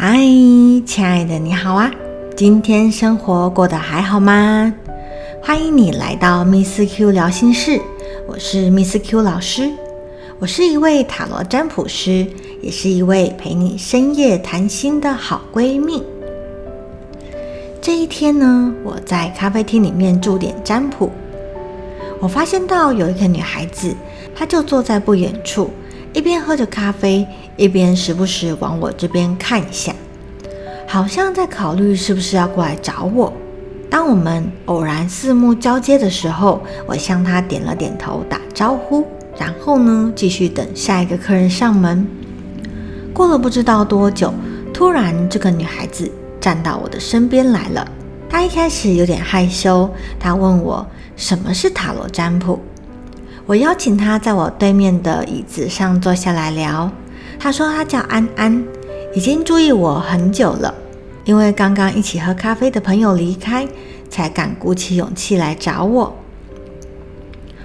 嗨，亲爱的，你好啊！今天生活过得还好吗？欢迎你来到 Miss Q 聊心事，我是 Miss Q 老师。我是一位塔罗占卜师，也是一位陪你深夜谈心的好闺蜜。这一天呢，我在咖啡厅里面驻点占卜，我发现到有一个女孩子，她就坐在不远处。一边喝着咖啡，一边时不时往我这边看一下，好像在考虑是不是要过来找我。当我们偶然四目交接的时候，我向他点了点头，打招呼，然后呢，继续等下一个客人上门。过了不知道多久，突然这个女孩子站到我的身边来了。她一开始有点害羞，她问我什么是塔罗占卜。我邀请他在我对面的椅子上坐下来聊。他说他叫安安，已经注意我很久了，因为刚刚一起喝咖啡的朋友离开，才敢鼓起勇气来找我。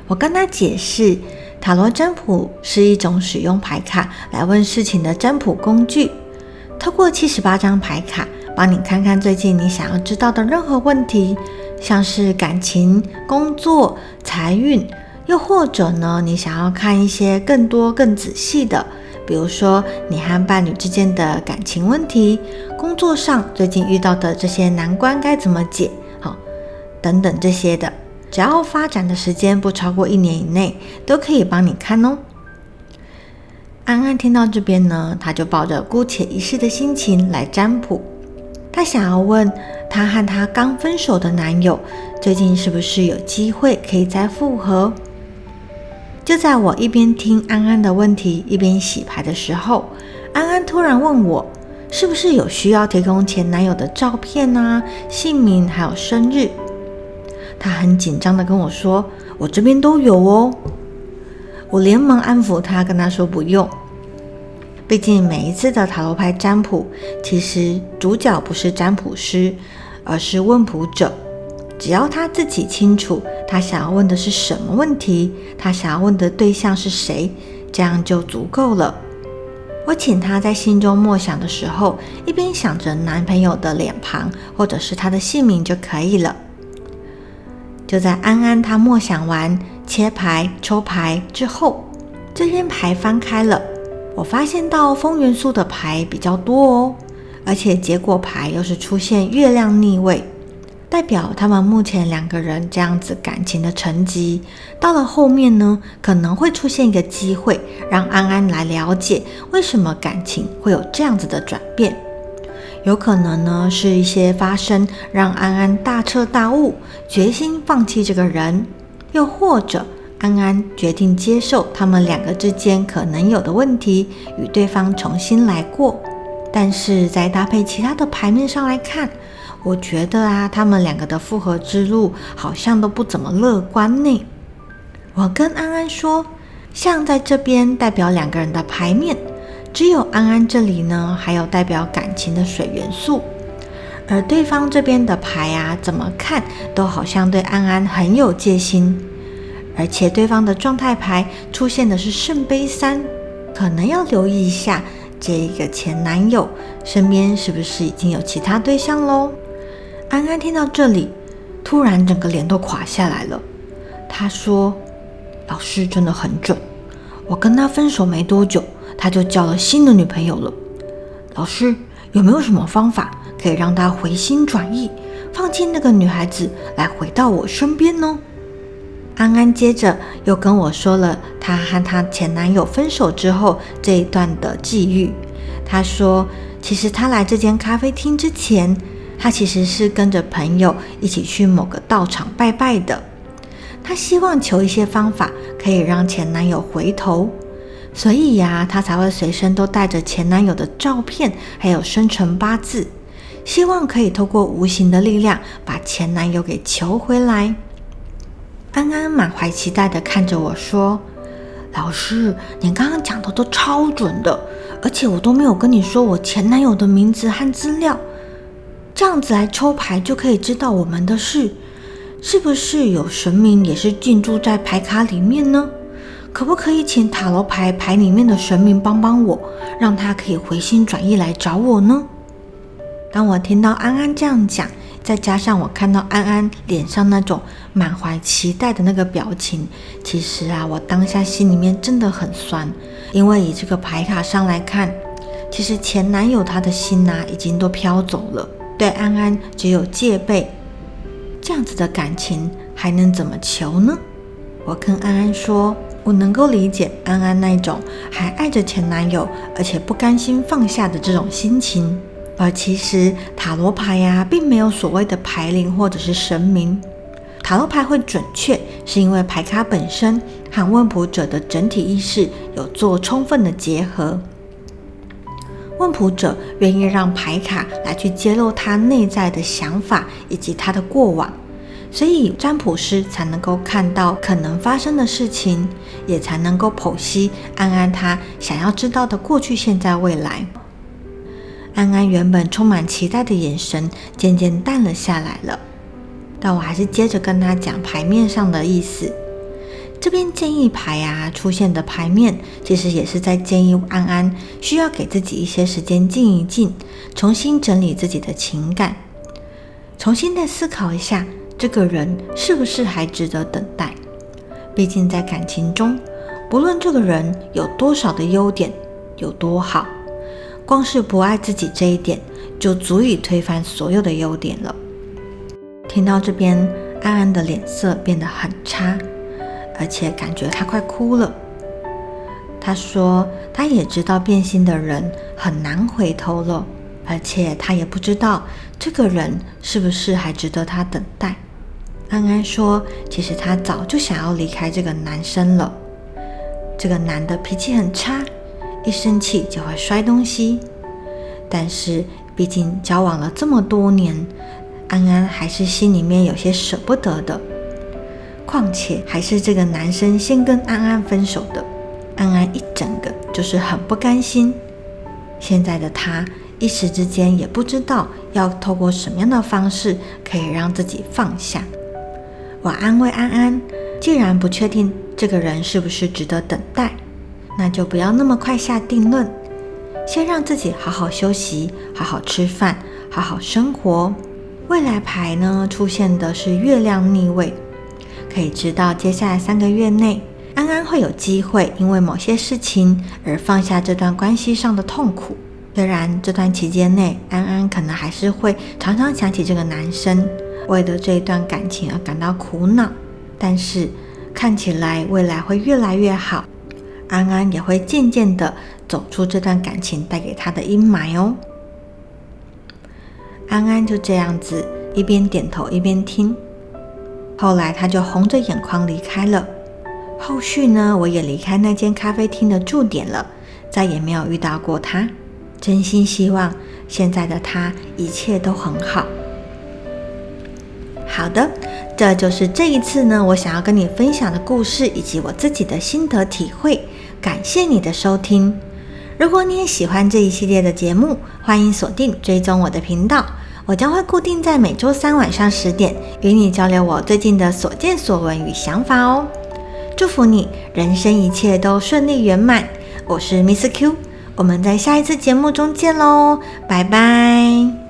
我跟他解释，塔罗占卜是一种使用牌卡来问事情的占卜工具，透过七十八张牌卡，帮你看看最近你想要知道的任何问题，像是感情、工作、财运。又或者呢，你想要看一些更多、更仔细的，比如说你和伴侣之间的感情问题，工作上最近遇到的这些难关该怎么解？好，等等这些的，只要发展的时间不超过一年以内，都可以帮你看哦。安安听到这边呢，他就抱着姑且一试的心情来占卜，他想要问他和他刚分手的男友，最近是不是有机会可以再复合？就在我一边听安安的问题，一边洗牌的时候，安安突然问我，是不是有需要提供前男友的照片啊、姓名还有生日？她很紧张的跟我说：“我这边都有哦。”我连忙安抚她，跟她说不用。毕竟每一次的塔罗牌占卜，其实主角不是占卜师，而是问卜者。只要他自己清楚，他想要问的是什么问题，他想要问的对象是谁，这样就足够了。我请他在心中默想的时候，一边想着男朋友的脸庞或者是他的姓名就可以了。就在安安他默想完、切牌、抽牌之后，这边牌翻开了，我发现到风元素的牌比较多哦，而且结果牌又是出现月亮逆位。代表他们目前两个人这样子感情的成绩，到了后面呢，可能会出现一个机会，让安安来了解为什么感情会有这样子的转变。有可能呢，是一些发生让安安大彻大悟，决心放弃这个人；又或者安安决定接受他们两个之间可能有的问题，与对方重新来过。但是在搭配其他的牌面上来看。我觉得啊，他们两个的复合之路好像都不怎么乐观呢。我跟安安说，像在这边代表两个人的牌面，只有安安这里呢，还有代表感情的水元素，而对方这边的牌啊，怎么看都好像对安安很有戒心，而且对方的状态牌出现的是圣杯三，可能要留意一下这个前男友身边是不是已经有其他对象喽。安安听到这里，突然整个脸都垮下来了。他说：“老师真的很准，我跟他分手没多久，他就交了新的女朋友了。老师有没有什么方法可以让他回心转意，放弃那个女孩子，来回到我身边呢？”安安接着又跟我说了她和她前男友分手之后这一段的际遇。她说：“其实她来这间咖啡厅之前。”她其实是跟着朋友一起去某个道场拜拜的，她希望求一些方法可以让前男友回头，所以呀，她才会随身都带着前男友的照片，还有生辰八字，希望可以透过无形的力量把前男友给求回来。安安满怀期待的看着我说：“老师，你刚刚讲的都超准的，而且我都没有跟你说我前男友的名字和资料。”这样子来抽牌就可以知道我们的事，是不是有神明也是进驻在牌卡里面呢？可不可以请塔罗牌牌里面的神明帮帮我，让他可以回心转意来找我呢？当我听到安安这样讲，再加上我看到安安脸上那种满怀期待的那个表情，其实啊，我当下心里面真的很酸，因为以这个牌卡上来看，其实前男友他的心呐已经都飘走了，对安安只有戒备，这样子的感情还能怎么求呢？我跟安安说，我能够理解安安那种还爱着前男友，而且不甘心放下的这种心情。而其实塔罗牌呀，并没有所谓的牌灵或者是神明。塔罗牌会准确，是因为牌卡本身和问卜者的整体意识有做充分的结合。问卜者愿意让牌卡来去揭露他内在的想法以及他的过往，所以占卜师才能够看到可能发生的事情，也才能够剖析安安他想要知道的过去、现在、未来。安安原本充满期待的眼神渐渐淡了下来了，但我还是接着跟他讲牌面上的意思。这边建议牌啊出现的牌面，其实也是在建议安安需要给自己一些时间静一静，重新整理自己的情感，重新再思考一下这个人是不是还值得等待。毕竟在感情中，不论这个人有多少的优点，有多好。光是不爱自己这一点，就足以推翻所有的优点了。听到这边，安安的脸色变得很差，而且感觉他快哭了。他说：“他也知道变心的人很难回头了，而且他也不知道这个人是不是还值得他等待。”安安说：“其实她早就想要离开这个男生了。这个男的脾气很差。”一生气就会摔东西，但是毕竟交往了这么多年，安安还是心里面有些舍不得的。况且还是这个男生先跟安安分手的，安安一整个就是很不甘心。现在的他一时之间也不知道要透过什么样的方式可以让自己放下。我安慰安安，既然不确定这个人是不是值得等待。那就不要那么快下定论，先让自己好好休息，好好吃饭，好好生活。未来牌呢出现的是月亮逆位，可以知道接下来三个月内，安安会有机会因为某些事情而放下这段关系上的痛苦。虽然这段期间内，安安可能还是会常常想起这个男生，为了这一段感情而感到苦恼，但是看起来未来会越来越好。安安也会渐渐的走出这段感情带给他的阴霾哦。安安就这样子一边点头一边听，后来他就红着眼眶离开了。后续呢，我也离开那间咖啡厅的驻点了，再也没有遇到过他。真心希望现在的他一切都很好。好的，这就是这一次呢，我想要跟你分享的故事以及我自己的心得体会。感谢你的收听。如果你也喜欢这一系列的节目，欢迎锁定追踪我的频道。我将会固定在每周三晚上十点与你交流我最近的所见所闻与想法哦。祝福你人生一切都顺利圆满。我是 Miss Q，我们在下一次节目中见喽，拜拜。